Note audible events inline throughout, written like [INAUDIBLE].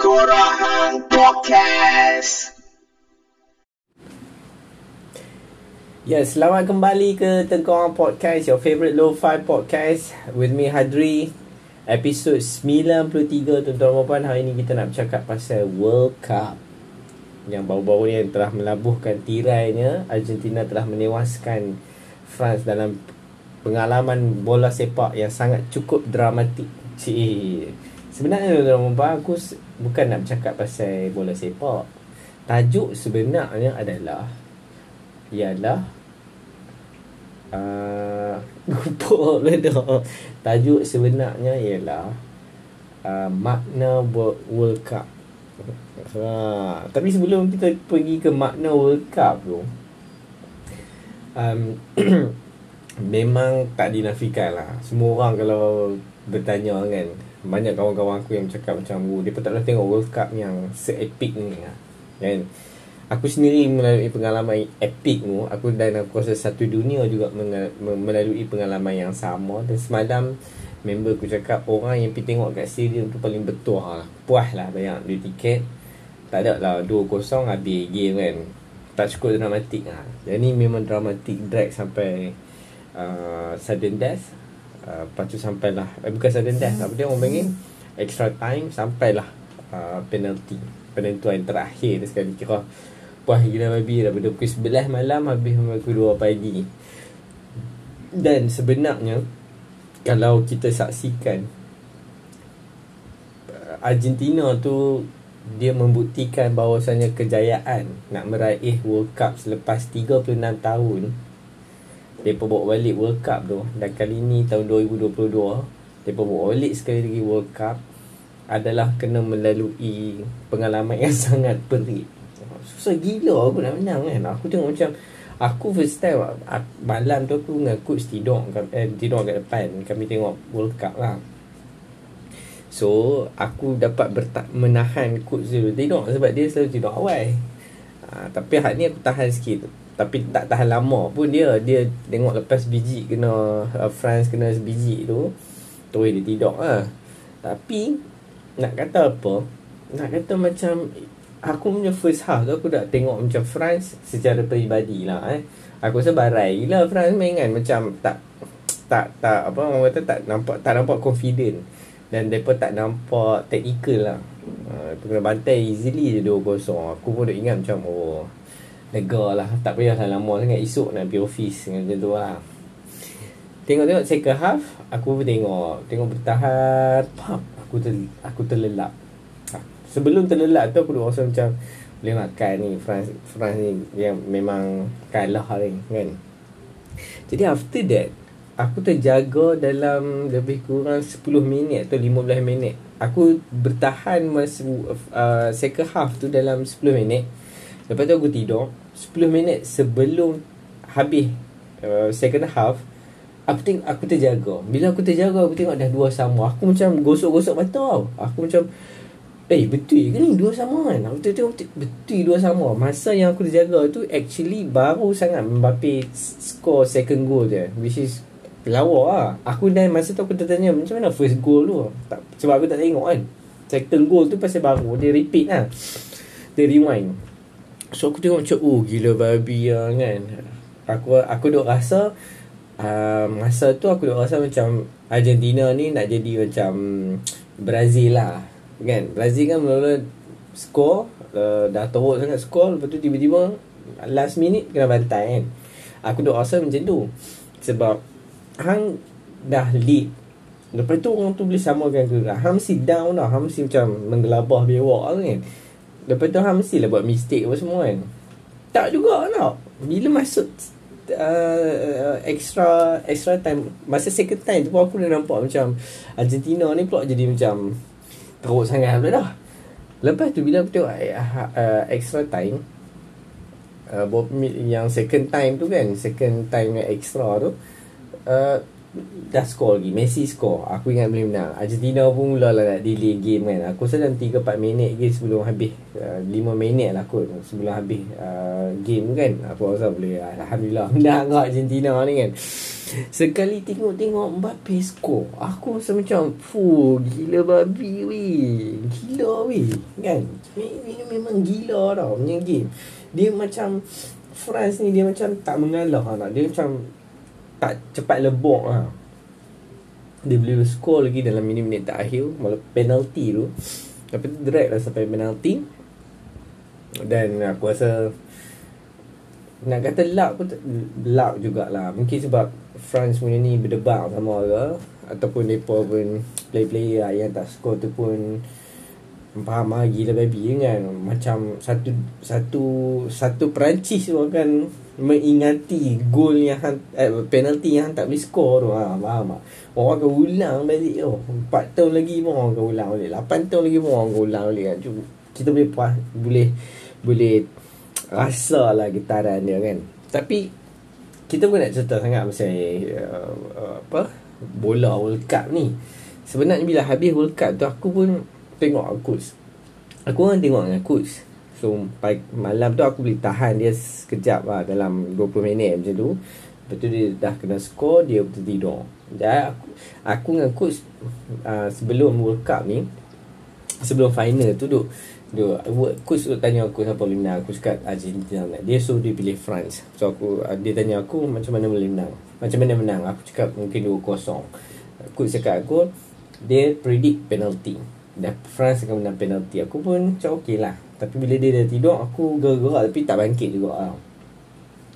Korang Podcast. Ya, selamat kembali ke Tengkorang Podcast, your favourite lo-fi podcast with me Hadri. Episod 93 tuan-tuan puan hari ni kita nak bercakap pasal World Cup. Yang baru-baru ni yang telah melabuhkan tirainya, Argentina telah menewaskan France dalam pengalaman bola sepak yang sangat cukup dramatik. Cik. Sebenarnya tuan-tuan puan aku bukan nak bercakap pasal bola sepak. Tajuk sebenarnya adalah ialah uh, [LAUGHS] dah. Tajuk sebenarnya ialah uh, makna World, World Cup. Ha, tapi sebelum kita pergi ke makna World Cup tu um, [CLEARS THROAT] memang tak dinafikan lah. Semua orang kalau bertanya kan banyak kawan-kawan aku yang cakap macam oh, dia pun tak pernah tengok World Cup yang se-epic ni. Lah. Kan? Aku sendiri melalui pengalaman epic tu Aku dan aku rasa satu dunia juga melalui pengalaman yang sama. Dan semalam member aku cakap Orang yang pergi tengok kat stadium tu paling betul lah. Puas lah bayar duit tiket. Tak ada lah 2-0 habis game kan. Tak cukup dramatik lah. Jadi memang dramatik drag sampai uh, Sudden death uh, Lepas tu sampailah eh, Bukan sudden death Apa dia orang panggil? Extra time Sampailah uh, Penalty Penentuan terakhir sekali kira Puas gila babi Daripada pukul 11 malam Habis pukul 2 pagi. Dan sebenarnya Kalau kita saksikan uh, Argentina tu Dia membuktikan bahawasanya kejayaan Nak meraih World Cup Selepas 36 tahun Mereka bawa balik World Cup tu. Dan kali ni tahun 2022 Mereka bawa balik sekali lagi World Cup Adalah kena melalui Pengalaman yang [LAUGHS] sangat pelik. Susah gila aku nak menang kan? Aku tengok macam Aku first time ah, Malam tu aku dengan coach tidur Eh tidur kat depan Kami tengok World Cup lah. So Aku dapat berta- menahan coach tu tidur Sebab dia selalu tidur awal. Ha, Tapi hari ni aku tahan sikit Tapi tak tahan lama pun dia Dia tengok lepas biji kena uh, France kena biji tu Terus dia tidur lah Tapi Nak kata apa? Nak kata macam Aku punya first half tu Aku dah tengok macam France Secara peribadi lah eh. Aku rasa barai gila France main kan Macam tak Tak tak Apa orang kata tak nampak Tak nampak confident. Dan mereka tak nampak Technical lah. Uh, Kena bantai easily je 2-0 Aku pun dah ingat macam Oh Lega lah. Tak payahlah lama sangat. Esok nak pergi office Macam tu lah. Tengok-tengok second half. Aku pun tengok. Tengok bertahan. Pap Aku ter, aku terlelap. Ha, Sebelum terlelap tu Aku rasa macam Boleh makan ni. France, France ni Yang memang Kalah ni kan? Jadi after that Aku terjaga dalam Lebih kurang 10 minit Atau 15 minit. Aku bertahan masa uh, Second half tu dalam 10 minit Lepas tu aku tidur 10 minit sebelum Habis uh, Second half Aku tengok aku terjaga. Bila aku terjaga aku tengok dah dua sama. Aku macam gosok-gosok mata tau. Aku macam Eh betul ke ni dua sama kan Aku tengok betul, dua sama Masa yang aku terjaga tu Actually baru sangat Mbappe score second goal je Which is Lawa lah Aku dan masa tu aku tertanya Macam mana first goal tu? Tak, Sebab aku tak tengok kan. Second goal tu pasal baru Dia repeat lah. Dia rewind So aku tengok macam Oh gila babi lah kan. Aku aku duk rasa uh, Masa tu aku duk rasa macam Argentina ni nak jadi macam Brazil lah Kan. Brazil kan mula-mula Score uh, Dah teruk sangat score Lepas tu tiba-tiba Last minute kena bantai kan. Aku duk rasa macam tu Sebab Hang dah lead. Lepas tu orang tu boleh samakan ke? Hang mesti down lah Hang mesti macam Menggelabah bewak kan Lepas tu Hang mesti lah buat mistake apa semua kan. Tak juga tau Bila masuk uh, extra extra time masa second time tu pun aku dah nampak macam Argentina ni pula jadi macam teruk sangat pula dah. Lepas tu bila aku tengok uh, uh, extra time uh, yang second time tu kan second time yang extra tu uh, dah score lagi. Messi score. Aku ingat boleh menang. Argentina pun mulalah nak delay game kan. Aku rasa dalam 3-4 minit lagi sebelum habis uh, 5 minit lah kot sebelum habis uh, game kan. Aku rasa boleh. Alhamdulillah [LAUGHS] menang lah Argentina ni kan. Sekali tengok-tengok Mbappe score aku rasa macam fuh gila babi weh. Gila weh. Kan? Ini memang gila tau punya game. Dia macam France ni dia macam tak mengalah lah. Dia macam tak cepat lebok lah. Dia boleh score lagi dalam minit-minit terakhir. Malah penalty tu. Tapi drag lah sampai penalty. Dan aku rasa nak kata luck pun luck jugalah. Mungkin sebab France punya ni berdebar sama ke. Ataupun mereka pun play-player yang tak score tu pun faham lah gila baby kan macam satu satu satu Perancis tu akan mengingati gol yang eh, penalty yang tak boleh score tu. Ha, faham tak? Orang akan ulang balik tu. Oh. 4 tahun lagi pun orang akan ulang balik. 8 tahun lagi pun orang akan ulang balik. Kan Cuma, kita boleh puas boleh boleh rasa lah getaran dia kan. Tapi kita pun nak cerita sangat pasal uh, apa? Bola World Cup ni. Sebenarnya bila habis World Cup tu aku pun tengok coach Aku kan tengok dengan coach So malam tu aku boleh tahan dia sekejap lah Dalam 20 minit macam tu. Lepas tu dia dah kena skor Dia betul tidur. Dan aku, aku dengan coach uh, Sebelum World Cup ni Sebelum final tu duk dia, coach tu tanya aku siapa boleh menang Aku cakap Argentina Dia suruh dia pilih France. So aku uh, dia tanya aku macam mana boleh menang. Macam mana menang? Aku cakap mungkin 2-0 Coach cakap aku Dia predict penalty. Dan France akan menang penalti Aku pun macam okey lah Tapi bila dia dah tidur Aku gerak-gerak Tapi tak bangkit juga lah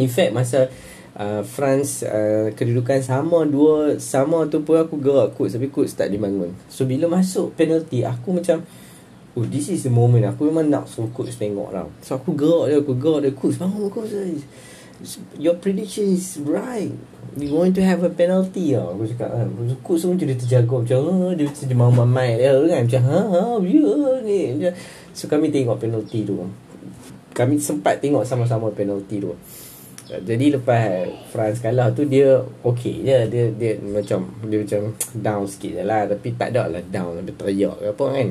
In fact masa uh, France uh, Kedudukan sama Dua Sama tu pun aku gerak coach Tapi coach tak dibangun. So bila masuk penalti Aku macam Oh this is the moment. Aku memang nak suruh coach tengok lah. So aku gerak dia Aku gerak dia Coach bangun coach Your prediction is right. We going to have a penalty. Lah Aku cakap kan Coach tu macam dia terjaga. Macam ha, Dia macam dia mamai dia kan. Macam ha ha Ya ni macam, So kami tengok penalty tu Kami sempat tengok sama-sama penalty tu jadi lepas France kalah tu dia okay je dia dia macam dia macam down sikit je lah tapi tak ada lah down lebih teriak ke apa kan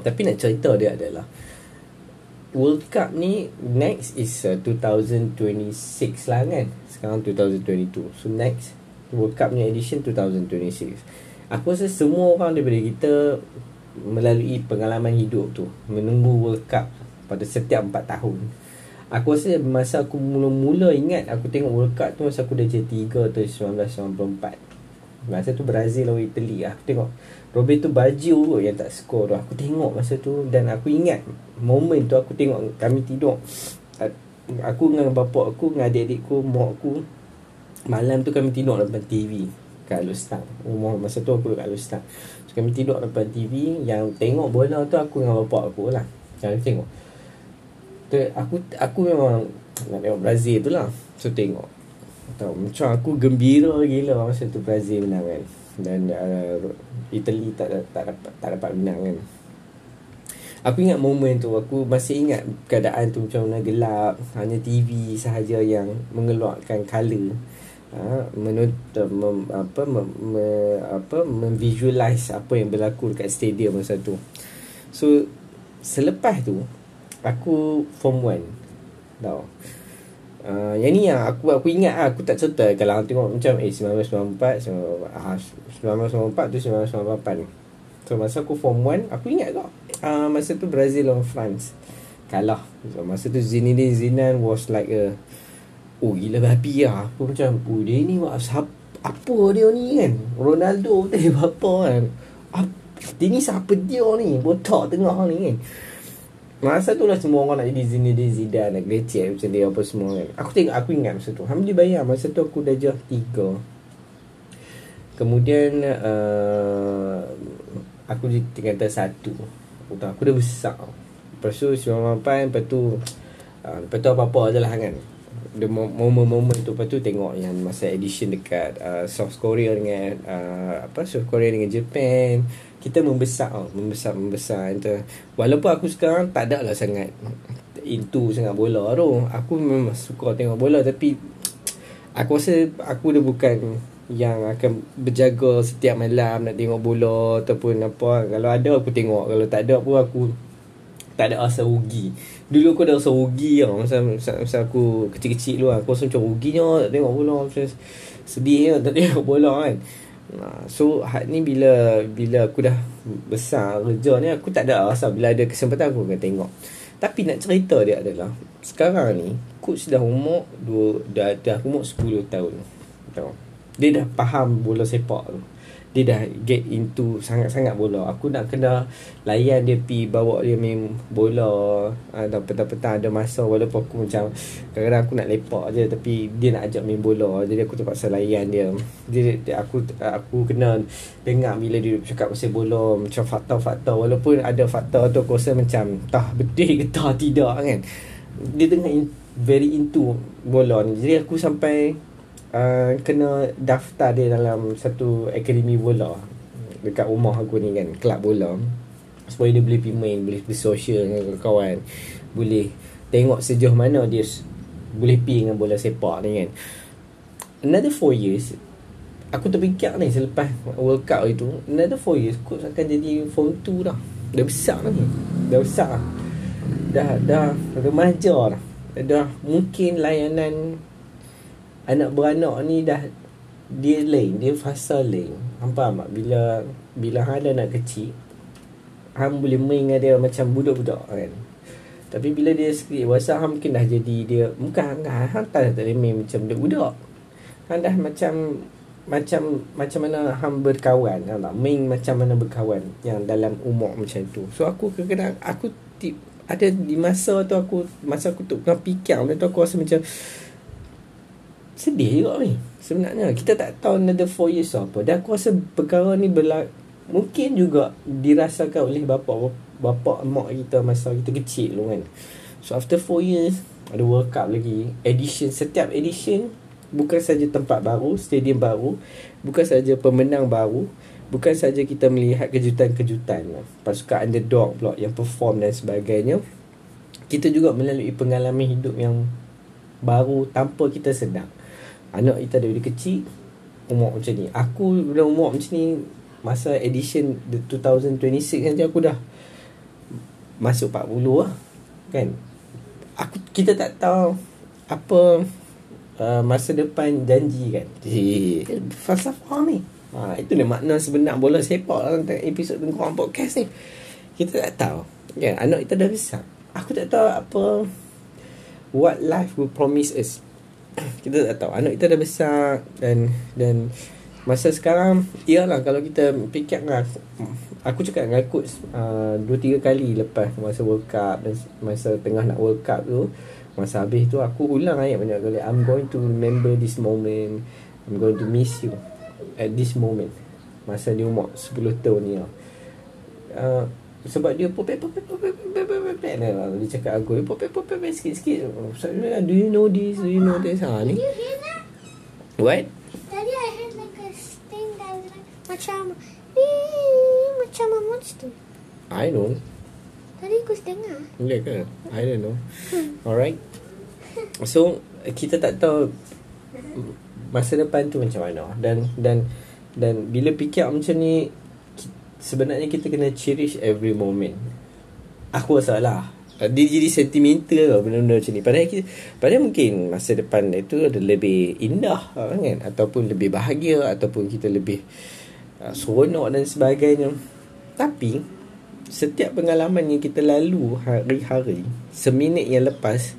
tapi nak cerita dia adalah World Cup ni next is uh, 2026 lah kan. Sekarang 2022. So next World Cup ni edition 2026. Aku rasa semua orang daripada kita melalui pengalaman hidup tu menunggu World Cup pada setiap 4 tahun. Aku rasa masa aku mula-mula ingat aku tengok World Cup tu masa aku dah jadi 3 atau 1994. Masa tu Brazil lawan Italy Aku tengok Roberto Baggio yang tak skor tu Aku tengok masa tu Dan aku ingat Moment tu aku tengok Kami tidur Aku dengan bapak aku Dengan adik-adikku Mak aku Malam tu kami tidur depan TV Kat Alustang Umur masa tu aku kat Alustang Kami tidur depan TV Yang tengok bola tu Aku dengan bapak aku lah. Yang tengok. Tu, Aku aku memang Nak tengok Brazil tu lah. So tengok. Tahu, macam aku gembira gila masa tu Brazil menang kan. Dan uh, Italy tak tak dapat tak dapat menang kan. Aku ingat momen tu aku masih ingat keadaan tu macam mana gelap. Hanya TV sahaja yang mengeluarkan color ha, menut mem, apa mem, me, apa memvisualize apa yang berlaku dekat stadium masa tu. So selepas tu aku form 1 tau Uh, yang ni yang aku aku ingat lah, aku tak cerita. Kalau tengok macam eh 1994 so, uh, 1994 tu 1998 so masa aku form 1 aku ingat tak uh, masa tu Brazil lawan France. Kalah. So, masa tu Zinedine Zidane was like a oh gila babi lah aku macam oh dia ni apa dia ni kan? Ronaldo [LAUGHS] tadi apa kan? Dia ni siapa dia ni? Botak tengah ni kan? Masa tu lah semua orang nak jadi Zinedine Zidane Nak leceh macam dia apa semua kan? Aku tengok aku ingat masa tu. Alhamdulillah bayar. Masa tu aku dah jah tiga. Kemudian uh, Aku di tingkatan satu. Aku, aku dah besar. Lepas tu Semua mampan Lepas tu uh, Lepas tu apa-apa je lah kan The moment-moment tu Lepas tu tengok yang Masa edition dekat uh, South Korea dengan uh, Apa South Korea dengan Japan kita membesar oh, membesar membesar itu walaupun aku sekarang tak ada lah sangat into sangat bola tu. Aku memang suka tengok bola tapi aku rasa aku dah bukan yang akan berjaga setiap malam nak tengok bola ataupun apa. Kalau ada aku tengok. Kalau tak ada pun aku tak ada rasa rugi dulu aku ada rasa rugi tau. Masa, masa, masa aku kecil-kecil dulu aku rasa macam ruginya tak tengok bola. Macam sedih lah tak tengok bola kan. Nah, so had ni bila bila aku dah besar kerja ni aku tak ada rasa bila ada kesempatan aku akan tengok. Tapi nak cerita dia adalah sekarang ni coach dah umur dua dah dah umur 10 tahun. Tahu. Dia dah faham bola sepak tu dia dah get into sangat-sangat bola. Aku nak kena layan dia pi bawa dia main bola atau petang-petang ada masa walaupun aku macam kadang-kadang aku nak lepak je tapi dia nak ajak main bola. Jadi aku terpaksa layan dia. Dia, dia aku aku kena dengar bila dia cakap pasal bola macam fakta-fakta walaupun ada fakta tu aku rasa macam tah betul ke tah tidak kan. Dia tengah in, very into bola ni. Jadi aku sampai uh, kena daftar dia dalam satu akademi bola. Dekat rumah aku ni kan kelab bola. Supaya dia boleh pergi main boleh bersosial dengan kawan boleh tengok sejauh mana dia boleh pergi dengan bola sepak ni kan. Another 4 years aku terfikir ni selepas World Cup itu another 4 years coach akan jadi form 2 dah. Dah besar lagi dah besar. Dah dah remaja dah. Dah mungkin layanan anak beranak ni dah dia lain dia fasa lain. Faham tak? Bila bila hang ada anak kecil hang boleh main dengan dia macam budak-budak kan? Tapi bila dia sikit dewasa hang mungkin dah jadi dia bukan hang hang tak boleh main macam budak-budak. Hang dah macam macam macam mana hang berkawan hang tak? Main macam mana berkawan yang dalam umur macam tu. So aku kadang-kadang aku tip, ada di masa tu aku masa aku tu tengah fikir benda tu aku rasa macam sedih juga ni sebenarnya. Kita tak tahu another 4 years apa. Dan aku rasa perkara ni berlaku mungkin juga dirasakan oleh bapa bapa mak kita masa kita kecil dulu kan. So after 4 years ada World Cup lagi. Edition setiap edition bukan saja tempat baru stadium baru bukan saja pemenang baru bukan saja kita melihat kejutan-kejutan pasukan underdog pula yang perform dan sebagainya. Kita juga melalui pengalaman hidup yang baru tanpa kita sedar Anak kita dari kecil Umur macam ni. Aku bila umur macam ni Masa edition 2026 nanti aku dah Masuk 40 lah Kan? Aku Kita tak tahu Apa uh, Masa depan janji kan? Falsafah ni. Ha, Itu ni makna sebenar bola sepak lah Episod tengkorang podcast ni. Kita tak tahu kan? Anak kita dah besar Aku tak tahu apa What life will promise us [COUGHS] kita tak tahu. Anak kita dah besar dan dan masa sekarang iyalah kalau kita fikirkan aku cakap dengan coach uh, dua tiga kali lepas masa World Cup dan masa tengah nak World Cup tu masa habis tu aku ulang ayat banyak kali I'm going to remember this moment. I'm going to miss you at this moment. Masa dia umur 10 tahun ni uh, sebab dia popek popek popek popek popek popek lah dia cakap aku popek popek popek sikit sikit do you know this do you know this ha ni what tadi I had like a thing that was like macam eh, macam a monster I know tadi aku dengar boleh ke I don't know alright so kita tak tahu masa depan tu macam mana dan dan dan bila fikir macam ni sebenarnya kita kena cherish every moment. Aku rasa lah. Dia jadi sentimental lah benda-benda macam ni. Padahal, kita, padahal mungkin masa depan itu ada lebih indah kan? Ataupun lebih bahagia. Ataupun kita lebih uh, seronok dan sebagainya. Tapi, setiap pengalaman yang kita lalu hari-hari, seminit yang lepas,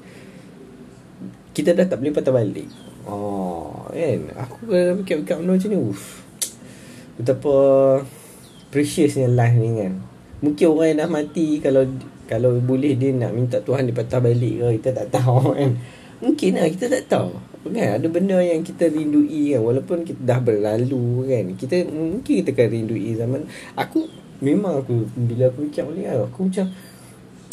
kita dah tak boleh patah balik. Oh, kan? Aku fikir-fikir benda macam ni. Uff. Betapa preciousnya life ni kan. Mungkin orang yang dah mati kalau kalau boleh dia nak minta Tuhan dipatah balik ke kita tak tahu [LAUGHS] kan. Mungkin lah kita tak tahu. Kan ada benda yang kita rindui kan walaupun kita dah berlalu kan. Kita mungkin kita akan rindui zaman aku memang aku bila aku fikir balik aku macam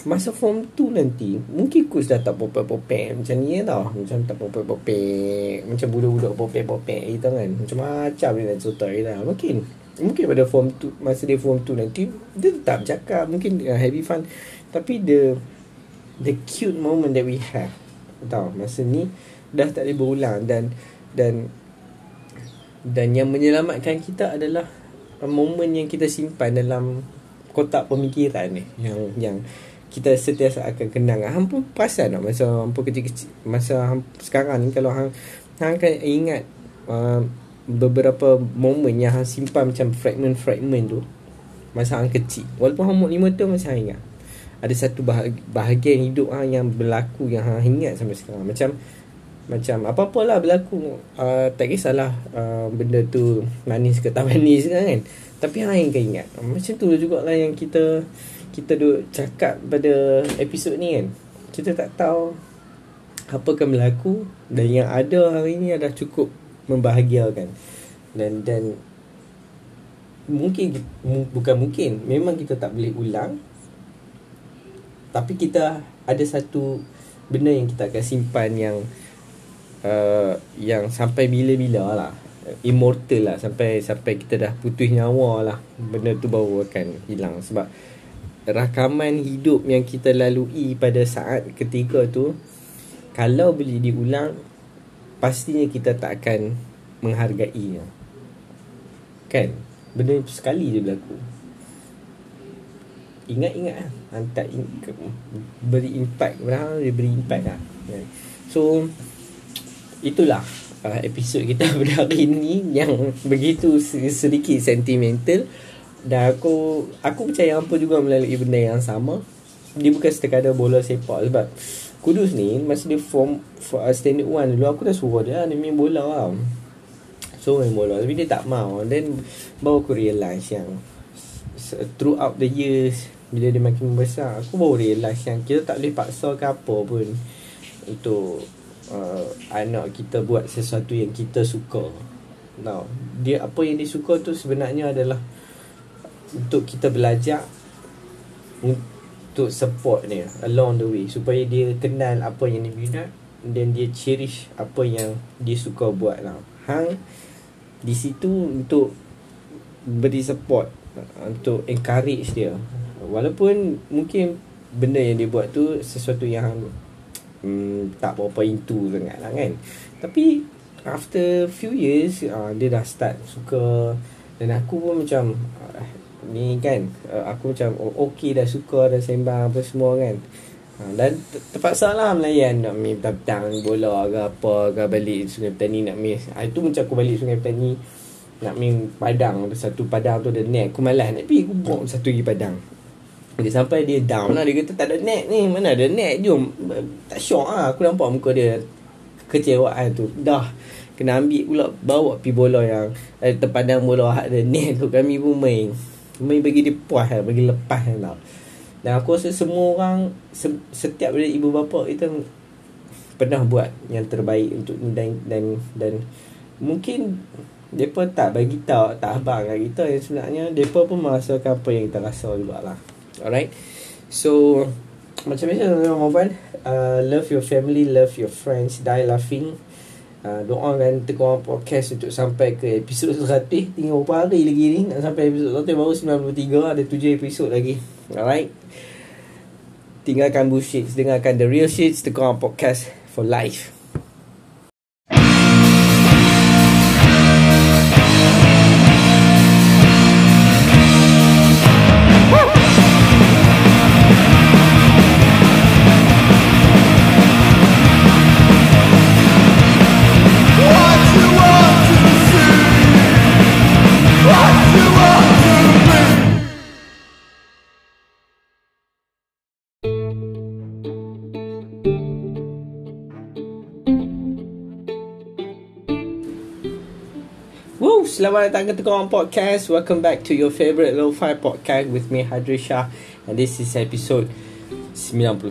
masa form 2 nanti mungkin coach dah tak popek-popek macam ni tau. Macam tak popek-popek macam budak-budak popek-popek gitu kan. Macam-macam dia nak cerita lah. Mungkin Mungkin pada form 2 Masa dia form 2 nanti Dia tetap cakap Mungkin uh, heavy fun. Tapi the The cute moment that we have Tahu Masa ni Dah tak boleh berulang. Dan Dan dan yang menyelamatkan kita adalah uh, momen yang kita simpan dalam kotak pemikiran ni. Yang yang kita sentiasa akan kenang. Hang pun perasan tak masa hang pun kecil-kecil masa hang sekarang ni kalau hang hang akan ingat uh, beberapa momen yang hang simpan macam fragment-fragment tu masa hang kecil. Walaupun hang umur 5 tahun masih hang ingat. Ada satu bahagian, hidup hang yang berlaku yang hang ingat sampai sekarang. Macam macam apa-apalah berlaku uh, tak kisahlah uh, benda tu manis ke tak [LAUGHS] manis kan tapi hang akan ingat macam tu jugalah yang kita kita duk cakap pada episod ni kan kita tak tahu apa akan berlaku dan yang ada hari ni adalah cukup membahagiakan. Dan dan mungkin bukan mungkin memang kita tak boleh ulang tapi kita ada satu benda yang kita akan simpan yang uh, yang sampai bila-bila lah. Immortal lah sampai sampai kita dah putus nyawa lah benda tu baru akan hilang. Sebab rakaman hidup yang kita lalui pada saat ketika tu kalau boleh diulang pastinya kita tak akan menghargainya. Kan? Benda sekali je berlaku. Ingat-ingat lah. Hantar in, beri impact. Padahal dia beri impact lah. Kan? so itulah uh, episod kita [LAUGHS] pada hari ini yang begitu sedikit sentimental. Dan aku aku percaya apa juga melalui benda yang sama. Dia bukan sekadar bola sepak sebab Kudus ni masa dia form for, uh, standard one dulu aku dah suruh dia dia main bola lah. So main bola tapi dia tak mau. Then baru aku realise yang throughout the years bila dia makin besar aku baru realise yang kita tak boleh paksa ke apa pun untuk uh, anak kita buat sesuatu yang kita suka. Now, dia apa yang dia suka tu sebenarnya adalah untuk kita belajar untuk support dia along the way supaya dia kenal apa yang dia minat dan dia cherish apa yang dia suka buat lah. Hang di situ untuk beri support untuk encourage dia. Walaupun mungkin benda yang dia buat tu sesuatu yang hmm, tak berapa into sangat lah kan. Tapi after few years uh, dia dah start suka. Dan aku pun macam uh, ni kan uh, aku macam oh, okey dah suka dah sembang apa semua kan. Uh, dan terpaksa lah melayan nak main petang bola ke apa ke balik sungai petani nak main. Uh, itu macam aku balik sungai petani nak main padang. Ada satu padang tu ada net. Aku malas nak pergi aku buang satu lagi padang. Dia sampai dia down lah. Dia kata tak ada net ni. Mana ada net? Jom. Tak syok lah Aku nampak muka dia Kecewaan tu. Dah Kena ambil pula Bawa pergi bola yang eh, Terpadang bola Ada net tu Kami pun main Main bagi dia puas lah Bagi lepas lah. Tau Dan aku rasa semua orang Setiap bila ibu bapa itu Pernah buat Yang terbaik untuk ni Dan Dan, dan Mungkin Mereka tak bagi tahu Tak abang kat kita Yang sebenarnya Mereka pun merasakan Apa yang kita rasa juga lah. Alright? So Macam biasa Tuan-tuan uh, Love your family Love your friends Die laughing Uh, doakan Teguran Podcast untuk sampai ke episod 100 Tinggal beberapa hari lagi ni Nak sampai episod 100 baru 93 Ada 7 episod lagi. Alright. Tinggalkan bullshit Dengarkan the real shit. Teguran Podcast for life Selamat datang ke Tegong Podcast. Welcome back to your favorite lo-fi podcast With me Hadri Shah. And this is episode 93